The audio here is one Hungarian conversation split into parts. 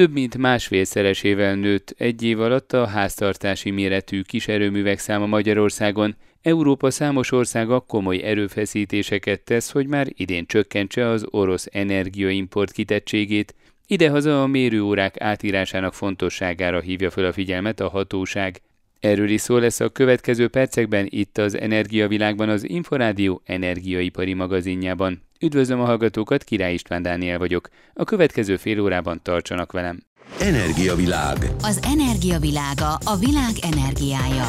több mint másfélszeresével nőtt egy év alatt a háztartási méretű kiserőművek száma Magyarországon. Európa számos országa komoly erőfeszítéseket tesz, hogy már idén csökkentse az orosz energiaimport kitettségét. Idehaza a mérőórák átírásának fontosságára hívja fel a figyelmet a hatóság. Erről is szó lesz a következő percekben itt az Energiavilágban az Inforádió energiaipari magazinjában. Üdvözlöm a hallgatókat, Király István Dániel vagyok. A következő fél órában tartsanak velem. Energiavilág. Az energiavilága a világ energiája.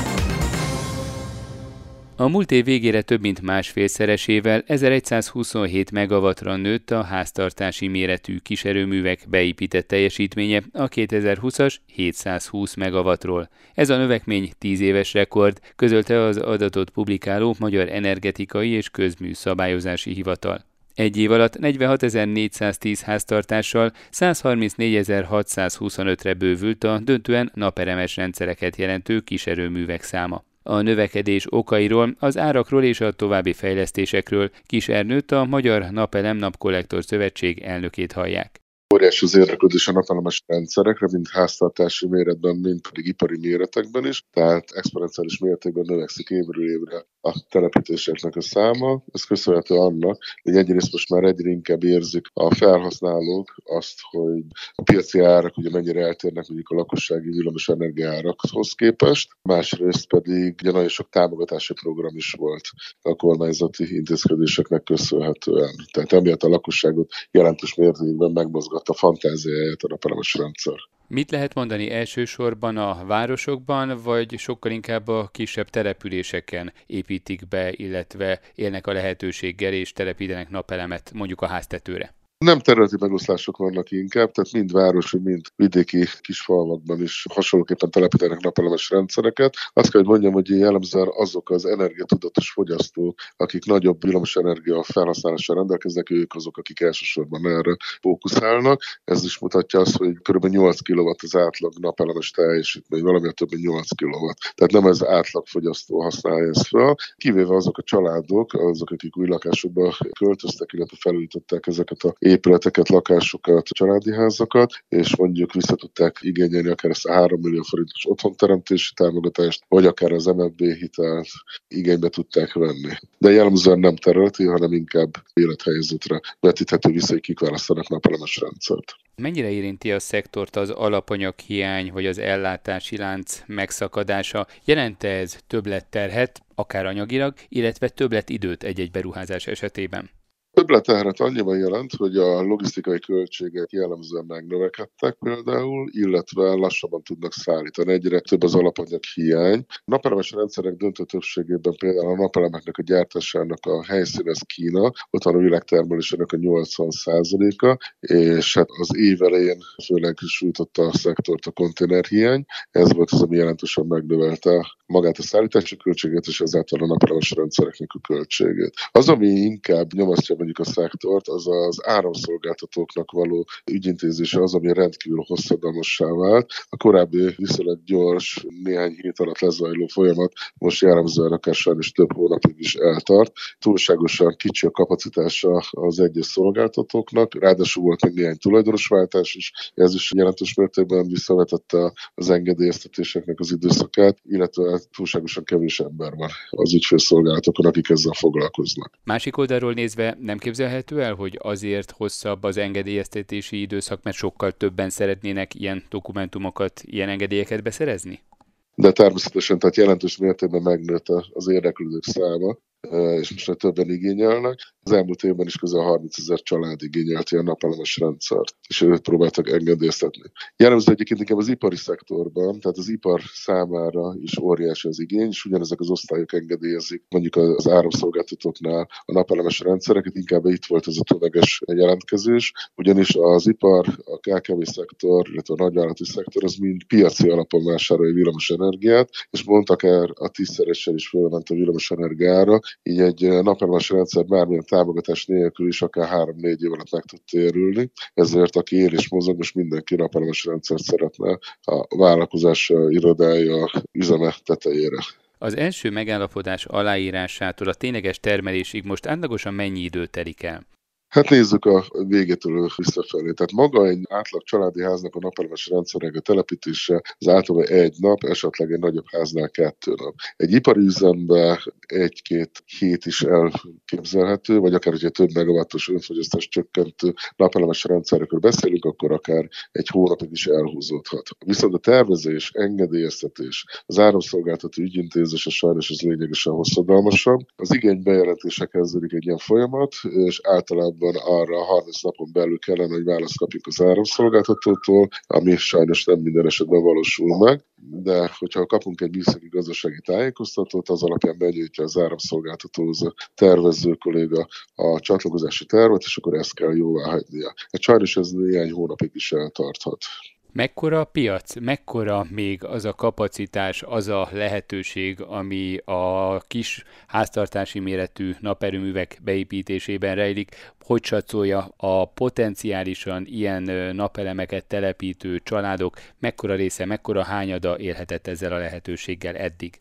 A múlt év végére több mint másfélszeresével 1127 megawattra nőtt a háztartási méretű kiserőművek beépített teljesítménye a 2020-as 720 megawattról. Ez a növekmény 10 éves rekord, közölte az adatot publikáló Magyar Energetikai és Közmű Szabályozási Hivatal. Egy év alatt 46.410 háztartással 134.625-re bővült a döntően naperemes rendszereket jelentő kiserőművek száma. A növekedés okairól, az árakról és a további fejlesztésekről Kis Ernőt a Magyar Napelem Napkollektor Szövetség elnökét hallják. Óriási az érdeklődés a napelemes rendszerekre, mind háztartási méretben, mind pedig ipari méretekben is, tehát exponenciális mértékben növekszik évről évre a telepítéseknek a száma. Ez köszönhető annak, hogy egyrészt most már egyre inkább érzik a felhasználók azt, hogy a piaci árak ugye mennyire eltérnek mondjuk a lakossági villamos energiárakhoz képest, másrészt pedig ugye nagyon sok támogatási program is volt a kormányzati intézkedéseknek köszönhetően. Tehát emiatt a lakosságot jelentős mértékben megmozgat a fantáziáját a napelemes rendszer. Mit lehet mondani elsősorban a városokban, vagy sokkal inkább a kisebb településeken építik be, illetve élnek a lehetőséggel és telepítenek napelemet mondjuk a háztetőre? Nem területi megoszlások vannak inkább, tehát mind városi, mind vidéki kisfalvakban is hasonlóképpen telepítenek napelemes rendszereket. Azt kell, hogy mondjam, hogy jellemzően azok az energiatudatos fogyasztók, akik nagyobb energia felhasználással rendelkeznek, ők azok, akik elsősorban erre fókuszálnak. Ez is mutatja azt, hogy kb. 8 kW az átlag napelemes teljesítmény, valami több mint 8 kW. Tehát nem ez átlagfogyasztó használja ezt fel, kivéve azok a családok, azok, akik új lakásokba költöztek, illetve felújították ezeket a épületeket, lakásokat, családi házakat, és mondjuk vissza tudták igényelni akár ezt a 3 millió forintos otthonteremtési támogatást, vagy akár az MFB hitelt igénybe tudták venni. De jellemzően nem területi, hanem inkább élethelyzetre vetíthető vissza, hogy kik választanak napelemes rendszert. Mennyire érinti a szektort az alapanyag hiány vagy az ellátási lánc megszakadása? Jelente ez többletterhet, akár anyagilag, illetve többlet időt egy-egy beruházás esetében? Többletterhet annyiban jelent, hogy a logisztikai költségek jellemzően megnövekedtek például, illetve lassabban tudnak szállítani. Egyre több az alapanyag hiány. Napelemes rendszerek döntő többségében például a napelemeknek a gyártásának a helyszín ez Kína, ott van a világtermelésének a 80%-a, és hát az év elején főleg sújtotta a szektort a konténerhiány. Ez volt az, ami jelentősen megnövelte magát a szállítási költséget, és ezáltal a napelemes rendszereknek a költségét. Az, ami inkább nyomasztja mondjuk a szektort, az az áramszolgáltatóknak való ügyintézése az, ami rendkívül hosszadalmassá vált. A korábbi viszonylag gyors, néhány hét alatt lezajló folyamat most jellemzően akár sajnos több hónapig is eltart. Túlságosan kicsi a kapacitása az egyes szolgáltatóknak, ráadásul volt még néhány tulajdonosváltás is, ez is jelentős mértékben visszavetette az engedélyeztetéseknek az időszakát, illetve túlságosan kevés ember van az ügyfélszolgálatokon, akik ezzel foglalkoznak. Másik oldalról nézve nem képzelhető el, hogy azért hosszabb az engedélyeztetési időszak, mert sokkal többen szeretnének ilyen dokumentumokat, ilyen engedélyeket beszerezni? De természetesen, tehát jelentős mértékben megnőtt az érdeklődők száma és most már többen igényelnek. Az elmúlt évben is közel 30 ezer család igényelt ilyen napelemes rendszert, és őt próbáltak engedélyeztetni. Jellemző egyébként inkább az ipari szektorban, tehát az ipar számára is óriási az igény, és ugyanezek az osztályok engedélyezik mondjuk az áramszolgáltatóknál a napelemes rendszereket, inkább itt volt ez a tömeges jelentkezés, ugyanis az ipar, a KKV szektor, illetve a nagyvállalati szektor az mind piaci alapon vásárolja villamos energiát, és mondtak el a tízszeresen is fölment a villamos energiára, így egy napelemes rendszer bármilyen támogatás nélkül is akár három-négy év alatt meg tud térülni. Ezért aki él és mozog, most mindenki napelemes rendszert szeretne a vállalkozás irodája üzeme tetejére. Az első megállapodás aláírásától a tényleges termelésig most átlagosan mennyi idő telik el? Hát nézzük a végétől visszafelé. Tehát maga egy átlag családi háznak a napelemes rendszerek a telepítése az általában egy nap, esetleg egy nagyobb háznál kettő nap. Egy ipari üzemben egy-két hét is elképzelhető, vagy akár, hogyha több megawattos önfogyasztás csökkentő napelemes rendszerekről beszélünk, akkor akár egy hónapig is elhúzódhat. Viszont a tervezés, engedélyeztetés, az áramszolgáltató ügyintézése sajnos ez lényegesen hosszadalmasabb. Az igény bejelentése kezdődik egy ilyen folyamat, és általában arra 30 napon belül kellene, hogy választ kapjuk az áramszolgáltatótól, ami sajnos nem minden esetben valósul meg de hogyha kapunk egy műszaki gazdasági tájékoztatót, az alapján benyújtja az áramszolgáltatóhoz a tervező kolléga a csatlakozási tervet, és akkor ezt kell jóvá hagynia. Hát sajnos ez néhány hónapig is eltarthat. Mekkora a piac, mekkora még az a kapacitás, az a lehetőség, ami a kis háztartási méretű naperőművek beépítésében rejlik, hogy satszolja a potenciálisan ilyen napelemeket telepítő családok, mekkora része, mekkora hányada élhetett ezzel a lehetőséggel eddig?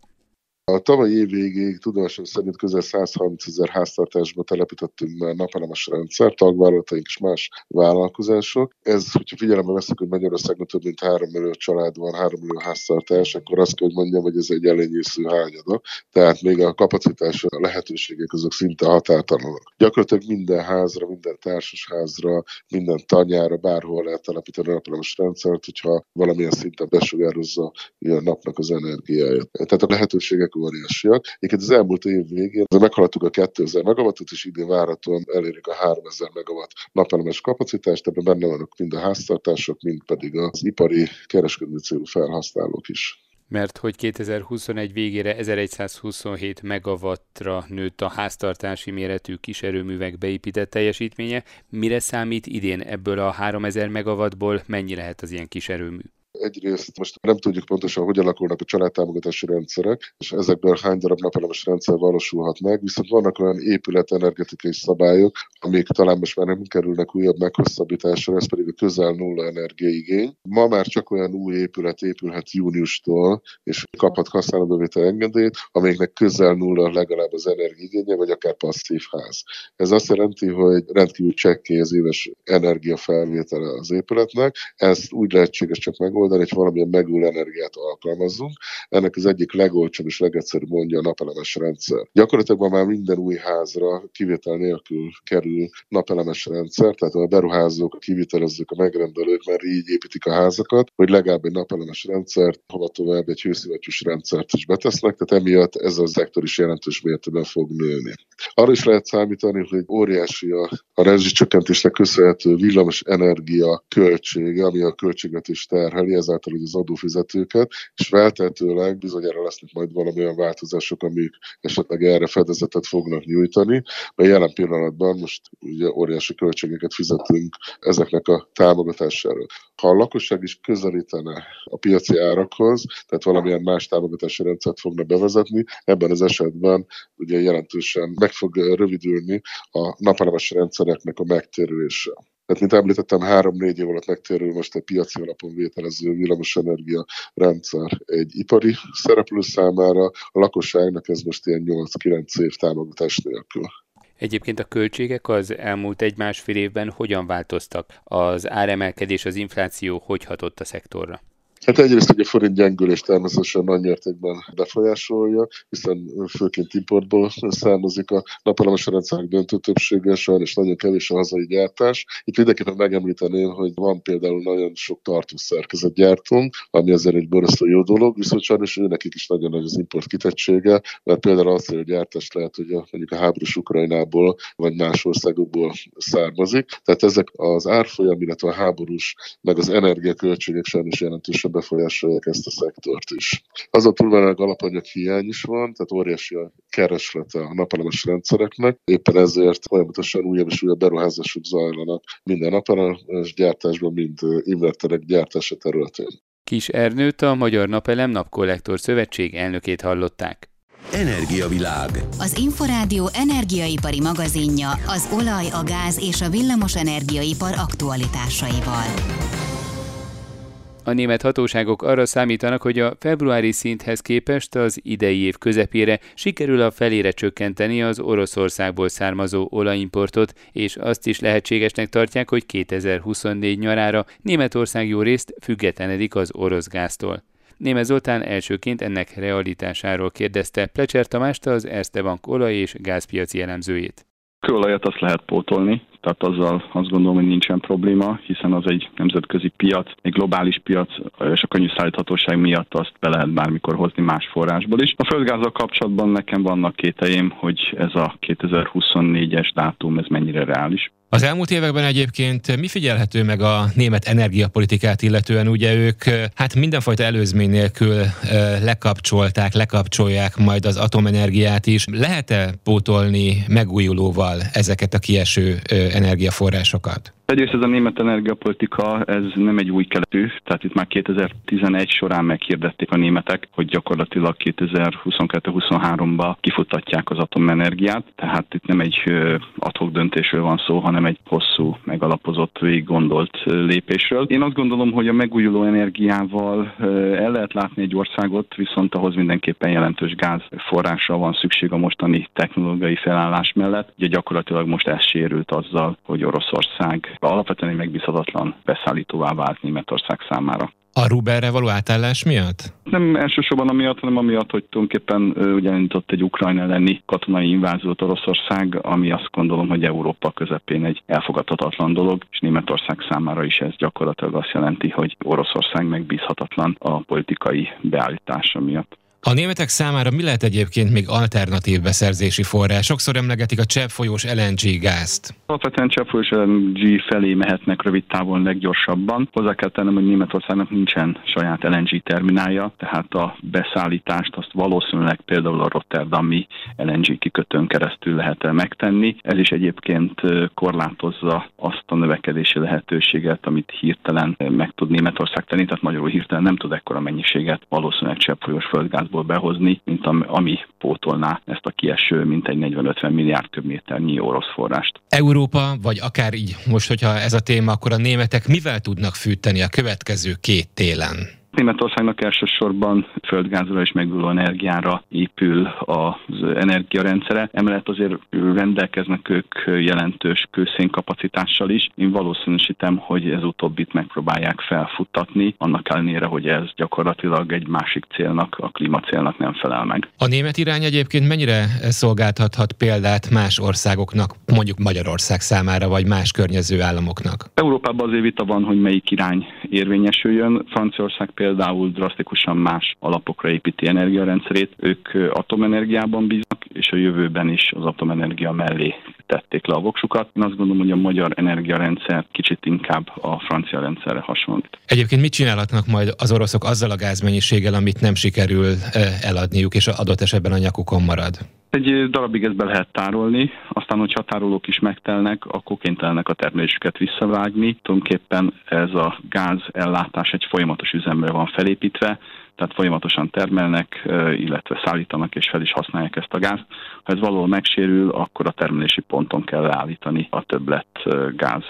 A tavalyi év végéig tudomásom szerint közel 130 ezer háztartásba telepítettünk már napelemes rendszer, tagvállalataink és más vállalkozások. Ez, hogyha figyelembe veszük, hogy Magyarországon több mint 3 millió család van, 3 millió háztartás, akkor azt kell, hogy mondjam, hogy ez egy elenyésző hányada. Tehát még a kapacitás, a lehetőségek azok szinte határtalanok. Gyakorlatilag minden házra, minden társasházra, minden tanyára, bárhol lehet telepíteni a napelemes rendszert, hogyha valamilyen szinten besugározza a napnak az energiáját. Tehát a lehetőségek óriásiak. Egyébként az elmúlt év végén meghaladtuk a 2000 megawattot, és idén várhatóan elérjük a 3000 megawatt napelemes kapacitást, ebben benne vannak mind a háztartások, mind pedig az ipari kereskedő célú felhasználók is mert hogy 2021 végére 1127 megawattra nőtt a háztartási méretű kiserőművek beépített teljesítménye. Mire számít idén ebből a 3000 megawattból, mennyi lehet az ilyen kiserőmű? Egyrészt most nem tudjuk pontosan, hogy alakulnak a családtámogatási rendszerek, és ezekből hány darab napelemes rendszer valósulhat meg, viszont vannak olyan épületenergetikai szabályok, amik talán most már nem kerülnek újabb meghosszabbításra, ez pedig a közel nulla energiaigény. Ma már csak olyan új épület épülhet júniustól, és kaphat használatbevétel engedélyt, amelyeknek közel nulla legalább az energiaigénye, vagy akár passzív ház. Ez azt jelenti, hogy rendkívül csekkély az éves energiafelvétele az épületnek. Ezt úgy lehetséges csak megoldani, megoldani, hogy valamilyen megújuló energiát alkalmazzunk. Ennek az egyik legolcsóbb és legegyszerűbb mondja a napelemes rendszer. Gyakorlatilag már minden új házra kivétel nélkül kerül napelemes rendszer, tehát a beruházók, a kivitelezők, a megrendelők már így építik a házakat, hogy legalább egy napelemes rendszert, hova tovább egy hőszivattyús rendszert is betesznek, tehát emiatt ez a szektor is jelentős mértékben fog nőni. Arra is lehet számítani, hogy óriási a, a rezsicsökkentésnek köszönhető villamos energia költsége, ami a költségvetés terheli, ezáltal az adófizetőket, és feltehetőleg bizonyára lesznek majd valami olyan változások, amik esetleg erre fedezetet fognak nyújtani, mert jelen pillanatban most ugye óriási költségeket fizetünk ezeknek a támogatására. Ha a lakosság is közelítene a piaci árakhoz, tehát valamilyen más támogatási rendszert fogna bevezetni, ebben az esetben ugye jelentősen meg fog rövidülni a napelemes rendszereknek a megtérülése. Tehát, mint említettem, három-négy év alatt megtérül most egy piaci alapon vételező villamosenergia rendszer egy ipari szereplő számára, a lakosságnak ez most ilyen 8-9 év támogatás nélkül. Egyébként a költségek az elmúlt egy-másfél évben hogyan változtak? Az áremelkedés, az infláció hogy hatott a szektorra? Hát egyrészt, hogy a forint gyengülés természetesen nagy mértékben befolyásolja, hiszen főként importból származik a napelemes rendszerek döntő többsége, sajnos nagyon kevés a hazai gyártás. Itt mindenképpen megemlíteném, hogy van például nagyon sok tartószerkezet gyártunk, ami ezzel egy borzasztó jó dolog, viszont sajnos ő nekik is nagyon nagy az import kitettsége, mert például az, hogy gyártás lehet, hogy a, mondjuk a háborús Ukrajnából vagy más országokból származik. Tehát ezek az árfolyam, illetve a háborús, meg az energiaköltségek sajnos jelentősen befolyásolják ezt a szektort is. Az a túlmenőleg alapanyag hiány is van, tehát óriási a kereslete a napelemes rendszereknek, éppen ezért folyamatosan újabb és újabb beruházások zajlanak minden napelemes gyártásban, mind inverterek gyártása területén. Kis Ernőt a Magyar Napelem Napkollektor Szövetség elnökét hallották. Energiavilág. Az Inforádió energiaipari magazinja az olaj, a gáz és a villamos energiaipar aktualitásaival. A német hatóságok arra számítanak, hogy a februári szinthez képest az idei év közepére sikerül a felére csökkenteni az Oroszországból származó olajimportot, és azt is lehetségesnek tartják, hogy 2024 nyarára Németország jó részt függetlenedik az orosz gáztól. Németh Zoltán elsőként ennek realitásáról kérdezte Plecser Tamást, az Erste Bank olaj- és gázpiaci elemzőjét. Kőolajat azt lehet pótolni, tehát azzal azt gondolom, hogy nincsen probléma, hiszen az egy nemzetközi piac, egy globális piac, és a könnyű szállíthatóság miatt azt be lehet bármikor hozni más forrásból is. A földgázzal kapcsolatban nekem vannak kételjeim, hogy ez a 2024-es dátum, ez mennyire reális. Az elmúlt években egyébként mi figyelhető meg a német energiapolitikát illetően? Ugye ők hát mindenfajta előzmény nélkül lekapcsolták, lekapcsolják majd az atomenergiát is. Lehet-e pótolni megújulóval ezeket a kieső energiaforrásokat? Egyrészt ez a német energiapolitika, ez nem egy új keletű, tehát itt már 2011 során meghirdették a németek, hogy gyakorlatilag 2022-23-ba kifutatják az atomenergiát, tehát itt nem egy adhok döntésről van szó, hanem egy hosszú, megalapozott, végig gondolt lépésről. Én azt gondolom, hogy a megújuló energiával el lehet látni egy országot, viszont ahhoz mindenképpen jelentős gázforrásra van szükség a mostani technológiai felállás mellett. Ugye gyakorlatilag most ez sérült azzal, hogy Oroszország alapvetően egy megbízhatatlan beszállítóvá vált Németország számára. A Ruberre való átállás miatt? Nem elsősorban amiatt, hanem amiatt, hogy tulajdonképpen ugyanított egy Ukrajna elleni katonai inváziót Oroszország, ami azt gondolom, hogy Európa közepén egy elfogadhatatlan dolog, és Németország számára is ez gyakorlatilag azt jelenti, hogy Oroszország megbízhatatlan a politikai beállítása miatt. A németek számára mi lehet egyébként még alternatív beszerzési forrás? Sokszor emlegetik a cseppfolyós LNG gázt. Alapvetően cseppfolyós LNG felé mehetnek rövid távon leggyorsabban. Hozzá kell tennem, hogy Németországnak nincsen saját LNG terminálja, tehát a beszállítást azt valószínűleg például a Rotterdami LNG kikötőn keresztül lehet megtenni. Ez is egyébként korlátozza azt a növekedési lehetőséget, amit hirtelen meg tud Németország tenni, tehát magyarul hirtelen nem tud ekkora mennyiséget valószínűleg cseppfolyós földgáz piacból behozni, mint ami pótolná ezt a kieső mintegy 40-50 milliárd köbméternyi orosz forrást. Európa, vagy akár így most, hogyha ez a téma, akkor a németek mivel tudnak fűteni a következő két télen? Németországnak elsősorban földgázra és megújuló energiára épül az energiarendszere. Emellett azért rendelkeznek ők jelentős kőszénkapacitással is. Én valószínűsítem, hogy ez utóbbit megpróbálják felfuttatni, annak ellenére, hogy ez gyakorlatilag egy másik célnak, a klímacélnak nem felel meg. A német irány egyébként mennyire szolgáltathat példát más országoknak, mondjuk Magyarország számára, vagy más környező államoknak? Európában azért vita van, hogy melyik irány érvényesüljön. Franciaország például drasztikusan más alapokra építi energiarendszerét. Ők atomenergiában bíznak, és a jövőben is az atomenergia mellé tették le a voksukat. Én azt gondolom, hogy a magyar energiarendszer kicsit inkább a francia rendszerre hasonlít. Egyébként mit csinálhatnak majd az oroszok azzal a gázmennyiséggel, amit nem sikerül eladniuk, és adott esetben a nyakukon marad? Egy darabig ezt be lehet tárolni, aztán, hogy határolók is megtelnek, akkor kénytelenek a termelésüket visszavágni. Tulajdonképpen ez a gáz ellátás egy folyamatos üzemre van felépítve, tehát folyamatosan termelnek, illetve szállítanak és fel is használják ezt a gázt. Ha ez valahol megsérül, akkor a termelési ponton kell leállítani a többlet gáz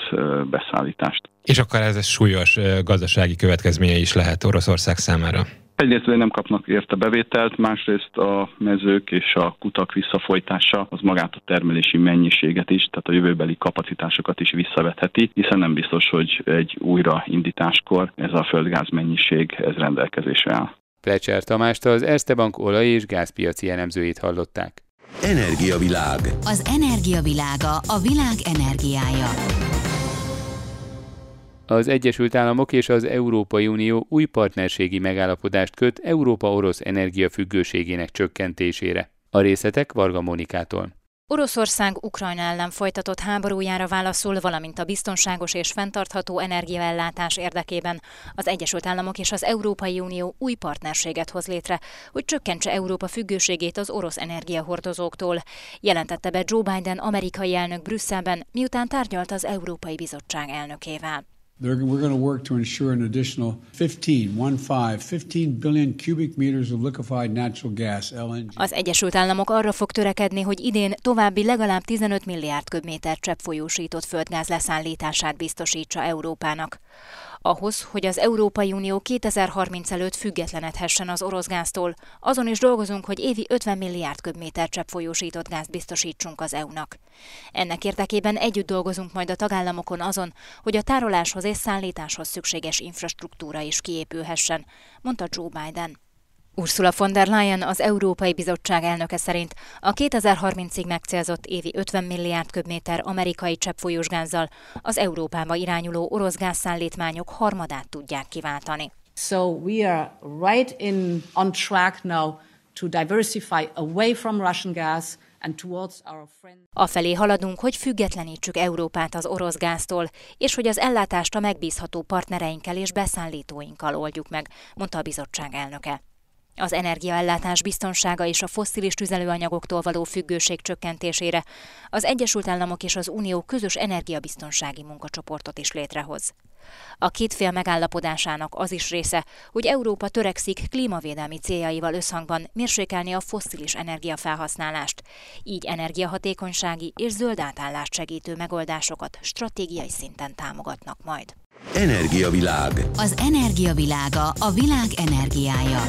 beszállítást. És akkor ez súlyos gazdasági következménye is lehet Oroszország számára. Egyrészt nem kapnak érte bevételt, másrészt a mezők és a kutak visszafolytása az magát a termelési mennyiséget is, tehát a jövőbeli kapacitásokat is visszavetheti, hiszen nem biztos, hogy egy újraindításkor ez a földgáz mennyiség ez rendelkezésre áll. Plecser Tamást az Erste Bank olaj- és gázpiaci elemzőjét hallották. Energiavilág. Az energiavilága a világ energiája. Az Egyesült Államok és az Európai Unió új partnerségi megállapodást köt Európa orosz energiafüggőségének csökkentésére. A részletek Varga Monikától. Oroszország Ukrajna ellen folytatott háborújára válaszul, valamint a biztonságos és fenntartható energiaellátás érdekében az Egyesült Államok és az Európai Unió új partnerséget hoz létre, hogy csökkentse Európa függőségét az orosz energiahordozóktól, jelentette be Joe Biden amerikai elnök Brüsszelben, miután tárgyalt az Európai Bizottság elnökével. We're going to work to ensure an additional 15, 15, 15 billion cubic meters of liquefied natural gas, LNG. Az Egyesült Államok arra fog törekedni, hogy idén további legalább 15 milliárd köbméter cseppfolyósított földgáz leszállítását biztosítsa Európának. Ahhoz, hogy az Európai Unió 2030 előtt függetlenedhessen az orosz gáztól. Azon is dolgozunk, hogy évi 50 milliárd köbméter cseppfolyósított gázt biztosítsunk az EU-nak. Ennek érdekében együtt dolgozunk majd a tagállamokon azon, hogy a tároláshoz és szállításhoz szükséges infrastruktúra is kiépülhessen, mondta Joe Biden. Ursula von der Leyen, az Európai Bizottság elnöke szerint a 2030-ig megcélzott évi 50 milliárd köbméter amerikai cseppfolyós gázzal az Európába irányuló orosz gázszállítmányok harmadát tudják kiváltani. So we are right in on track now to diversify away from Russian gas Afelé haladunk, hogy függetlenítsük Európát az orosz gáztól, és hogy az ellátást a megbízható partnereinkkel és beszállítóinkkal oldjuk meg, mondta a bizottság elnöke. Az energiaellátás biztonsága és a fosszilis tüzelőanyagoktól való függőség csökkentésére az Egyesült Államok és az Unió közös energiabiztonsági munkacsoportot is létrehoz. A két fél megállapodásának az is része, hogy Európa törekszik klímavédelmi céljaival összhangban mérsékelni a fosszilis energiafelhasználást, így energiahatékonysági és zöld átállást segítő megoldásokat stratégiai szinten támogatnak majd. Energiavilág. Az energiavilága a világ energiája.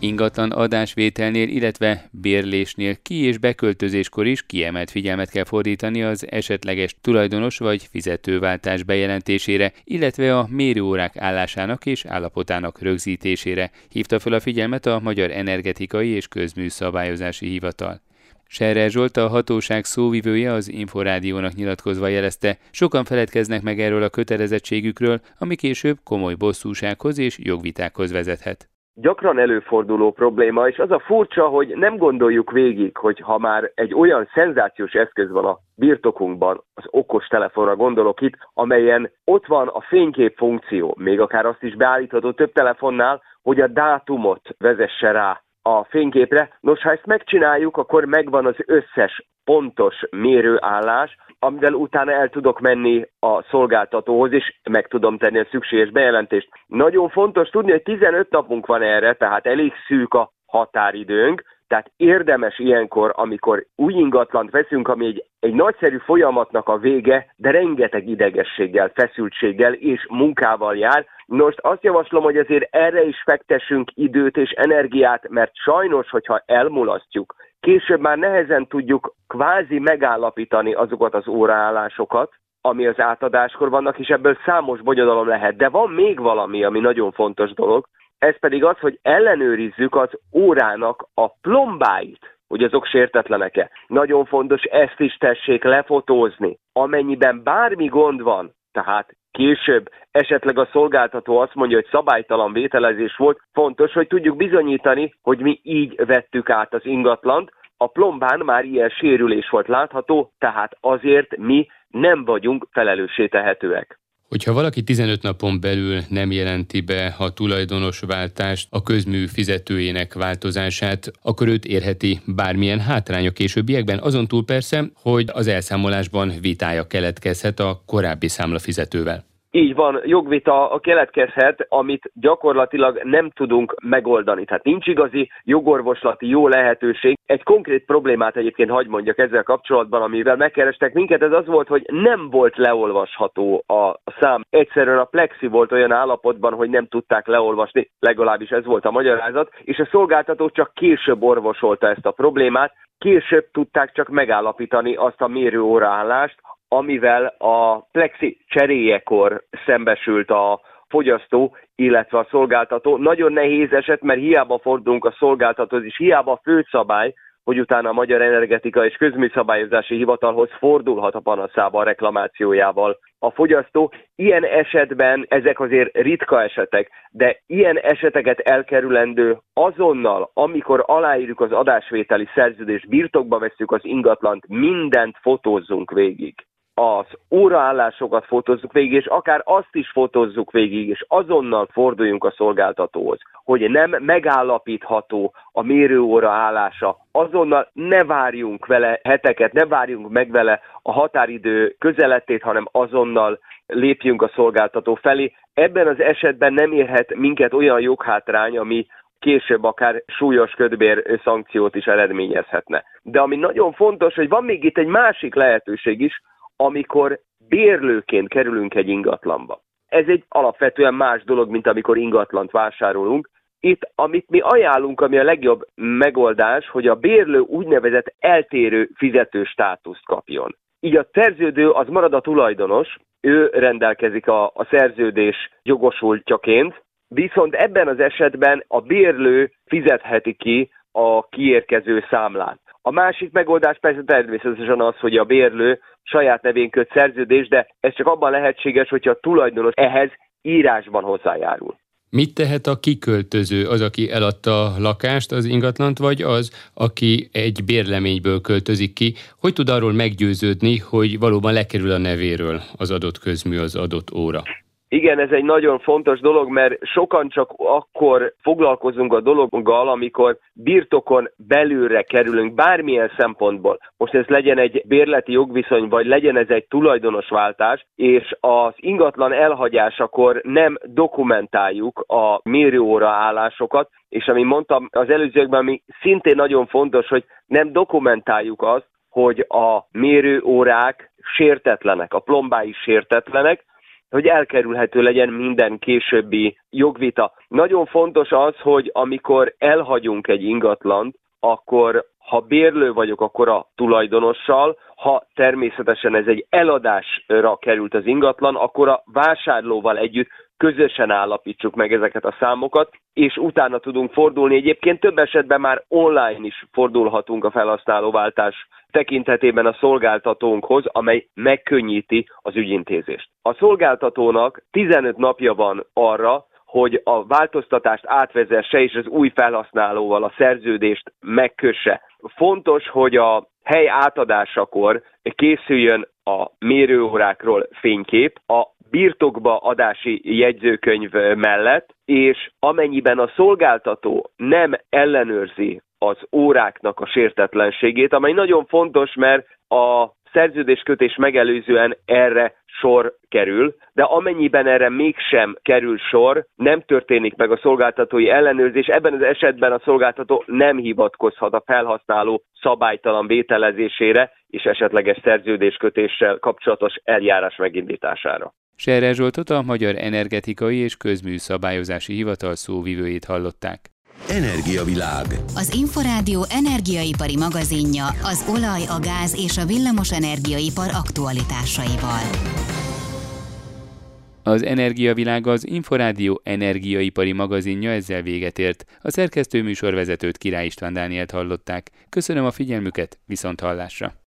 Ingatlan adásvételnél, illetve bérlésnél ki- és beköltözéskor is kiemelt figyelmet kell fordítani az esetleges tulajdonos vagy fizetőváltás bejelentésére, illetve a mérőórák állásának és állapotának rögzítésére, hívta fel a figyelmet a Magyar Energetikai és Közműszabályozási Hivatal. Serre Zsolt, a hatóság szóvivője az Inforádiónak nyilatkozva jelezte, sokan feledkeznek meg erről a kötelezettségükről, ami később komoly bosszúsághoz és jogvitákhoz vezethet gyakran előforduló probléma, és az a furcsa, hogy nem gondoljuk végig, hogy ha már egy olyan szenzációs eszköz van a birtokunkban, az okos telefonra gondolok itt, amelyen ott van a fénykép funkció, még akár azt is beállítható több telefonnál, hogy a dátumot vezesse rá a fényképre. Nos, ha ezt megcsináljuk, akkor megvan az összes pontos mérőállás, amivel utána el tudok menni a szolgáltatóhoz, és meg tudom tenni a szükséges bejelentést. Nagyon fontos tudni, hogy 15 napunk van erre, tehát elég szűk a határidőnk, tehát érdemes ilyenkor, amikor új ingatlant veszünk, ami egy, egy nagyszerű folyamatnak a vége, de rengeteg idegességgel, feszültséggel és munkával jár. Most azt javaslom, hogy azért erre is fektessünk időt és energiát, mert sajnos, hogyha elmulasztjuk, később már nehezen tudjuk kvázi megállapítani azokat az óraállásokat, ami az átadáskor vannak, és ebből számos bonyodalom lehet. De van még valami, ami nagyon fontos dolog, ez pedig az, hogy ellenőrizzük az órának a plombáit, hogy azok sértetlenek-e. Nagyon fontos ezt is tessék lefotózni. Amennyiben bármi gond van, tehát később esetleg a szolgáltató azt mondja, hogy szabálytalan vételezés volt, fontos, hogy tudjuk bizonyítani, hogy mi így vettük át az ingatlant. A plombán már ilyen sérülés volt látható, tehát azért mi nem vagyunk felelőssé tehetőek. Hogyha valaki 15 napon belül nem jelenti be a tulajdonosváltást, a közmű fizetőjének változását, akkor őt érheti bármilyen hátrány a későbbiekben, azon túl persze, hogy az elszámolásban vitája keletkezhet a korábbi számlafizetővel. Így van, jogvita keletkezhet, amit gyakorlatilag nem tudunk megoldani. Tehát nincs igazi jogorvoslati jó lehetőség. Egy konkrét problémát egyébként hagy mondjak ezzel kapcsolatban, amivel megkerestek minket, ez az volt, hogy nem volt leolvasható a szám. Egyszerűen a plexi volt olyan állapotban, hogy nem tudták leolvasni, legalábbis ez volt a magyarázat, és a szolgáltató csak később orvosolta ezt a problémát, később tudták csak megállapítani azt a mérőóraállást, amivel a plexi cseréjekor szembesült a fogyasztó, illetve a szolgáltató. Nagyon nehéz eset, mert hiába fordulunk a szolgáltatóhoz, és hiába főszabály, hogy utána a Magyar Energetika és Közműszabályozási Hivatalhoz fordulhat a panaszába a reklamációjával a fogyasztó. Ilyen esetben ezek azért ritka esetek, de ilyen eseteket elkerülendő azonnal, amikor aláírjuk az adásvételi szerződést, birtokba veszük az ingatlant, mindent fotózzunk végig az óraállásokat fotózzuk végig, és akár azt is fotózzuk végig, és azonnal forduljunk a szolgáltatóhoz, hogy nem megállapítható a mérőóra állása, azonnal ne várjunk vele heteket, ne várjunk meg vele a határidő közeletét, hanem azonnal lépjünk a szolgáltató felé. Ebben az esetben nem érhet minket olyan joghátrány, ami később akár súlyos ködbér szankciót is eredményezhetne. De ami nagyon fontos, hogy van még itt egy másik lehetőség is, amikor bérlőként kerülünk egy ingatlanba. Ez egy alapvetően más dolog, mint amikor ingatlant vásárolunk. Itt, amit mi ajánlunk, ami a legjobb megoldás, hogy a bérlő úgynevezett eltérő fizető státuszt kapjon. Így a szerződő az marad a tulajdonos, ő rendelkezik a, a szerződés jogosultjaként, viszont ebben az esetben a bérlő fizetheti ki a kiérkező számlát. A másik megoldás persze természetesen az, hogy a bérlő saját nevén köt szerződés, de ez csak abban lehetséges, hogyha a tulajdonos ehhez írásban hozzájárul. Mit tehet a kiköltöző, az, aki eladta a lakást, az ingatlant, vagy az, aki egy bérleményből költözik ki? Hogy tud arról meggyőződni, hogy valóban lekerül a nevéről az adott közmű, az adott óra? Igen, ez egy nagyon fontos dolog, mert sokan csak akkor foglalkozunk a dologgal, amikor birtokon belülre kerülünk bármilyen szempontból. Most ez legyen egy bérleti jogviszony, vagy legyen ez egy tulajdonosváltás, és az ingatlan elhagyásakor nem dokumentáljuk a mérőóra állásokat, és ami mondtam az előzőkben, ami szintén nagyon fontos, hogy nem dokumentáljuk azt, hogy a mérőórák sértetlenek, a plombái sértetlenek, hogy elkerülhető legyen minden későbbi jogvita. Nagyon fontos az, hogy amikor elhagyunk egy ingatlant, akkor ha bérlő vagyok, akkor a tulajdonossal, ha természetesen ez egy eladásra került az ingatlan, akkor a vásárlóval együtt közösen állapítsuk meg ezeket a számokat, és utána tudunk fordulni. Egyébként több esetben már online is fordulhatunk a felhasználóváltás tekintetében a szolgáltatónkhoz, amely megkönnyíti az ügyintézést. A szolgáltatónak 15 napja van arra, hogy a változtatást átvezesse és az új felhasználóval a szerződést megkösse. Fontos, hogy a hely átadásakor készüljön a mérőórákról fénykép, a birtokba adási jegyzőkönyv mellett, és amennyiben a szolgáltató nem ellenőrzi az óráknak a sértetlenségét, amely nagyon fontos, mert a szerződéskötés megelőzően erre sor kerül, de amennyiben erre mégsem kerül sor, nem történik meg a szolgáltatói ellenőrzés, ebben az esetben a szolgáltató nem hivatkozhat a felhasználó szabálytalan vételezésére és esetleges szerződéskötéssel kapcsolatos eljárás megindítására. Serre Zsoltot a Magyar Energetikai és Közműszabályozási Hivatal szóvivőjét hallották. Energiavilág. Az Inforádió energiaipari magazinja az olaj, a gáz és a villamos energiaipar aktualitásaival. Az Energiavilág az Inforádió energiaipari magazinja ezzel véget ért. A szerkesztő műsorvezetőt Király István Dánielt hallották. Köszönöm a figyelmüket, viszont hallásra!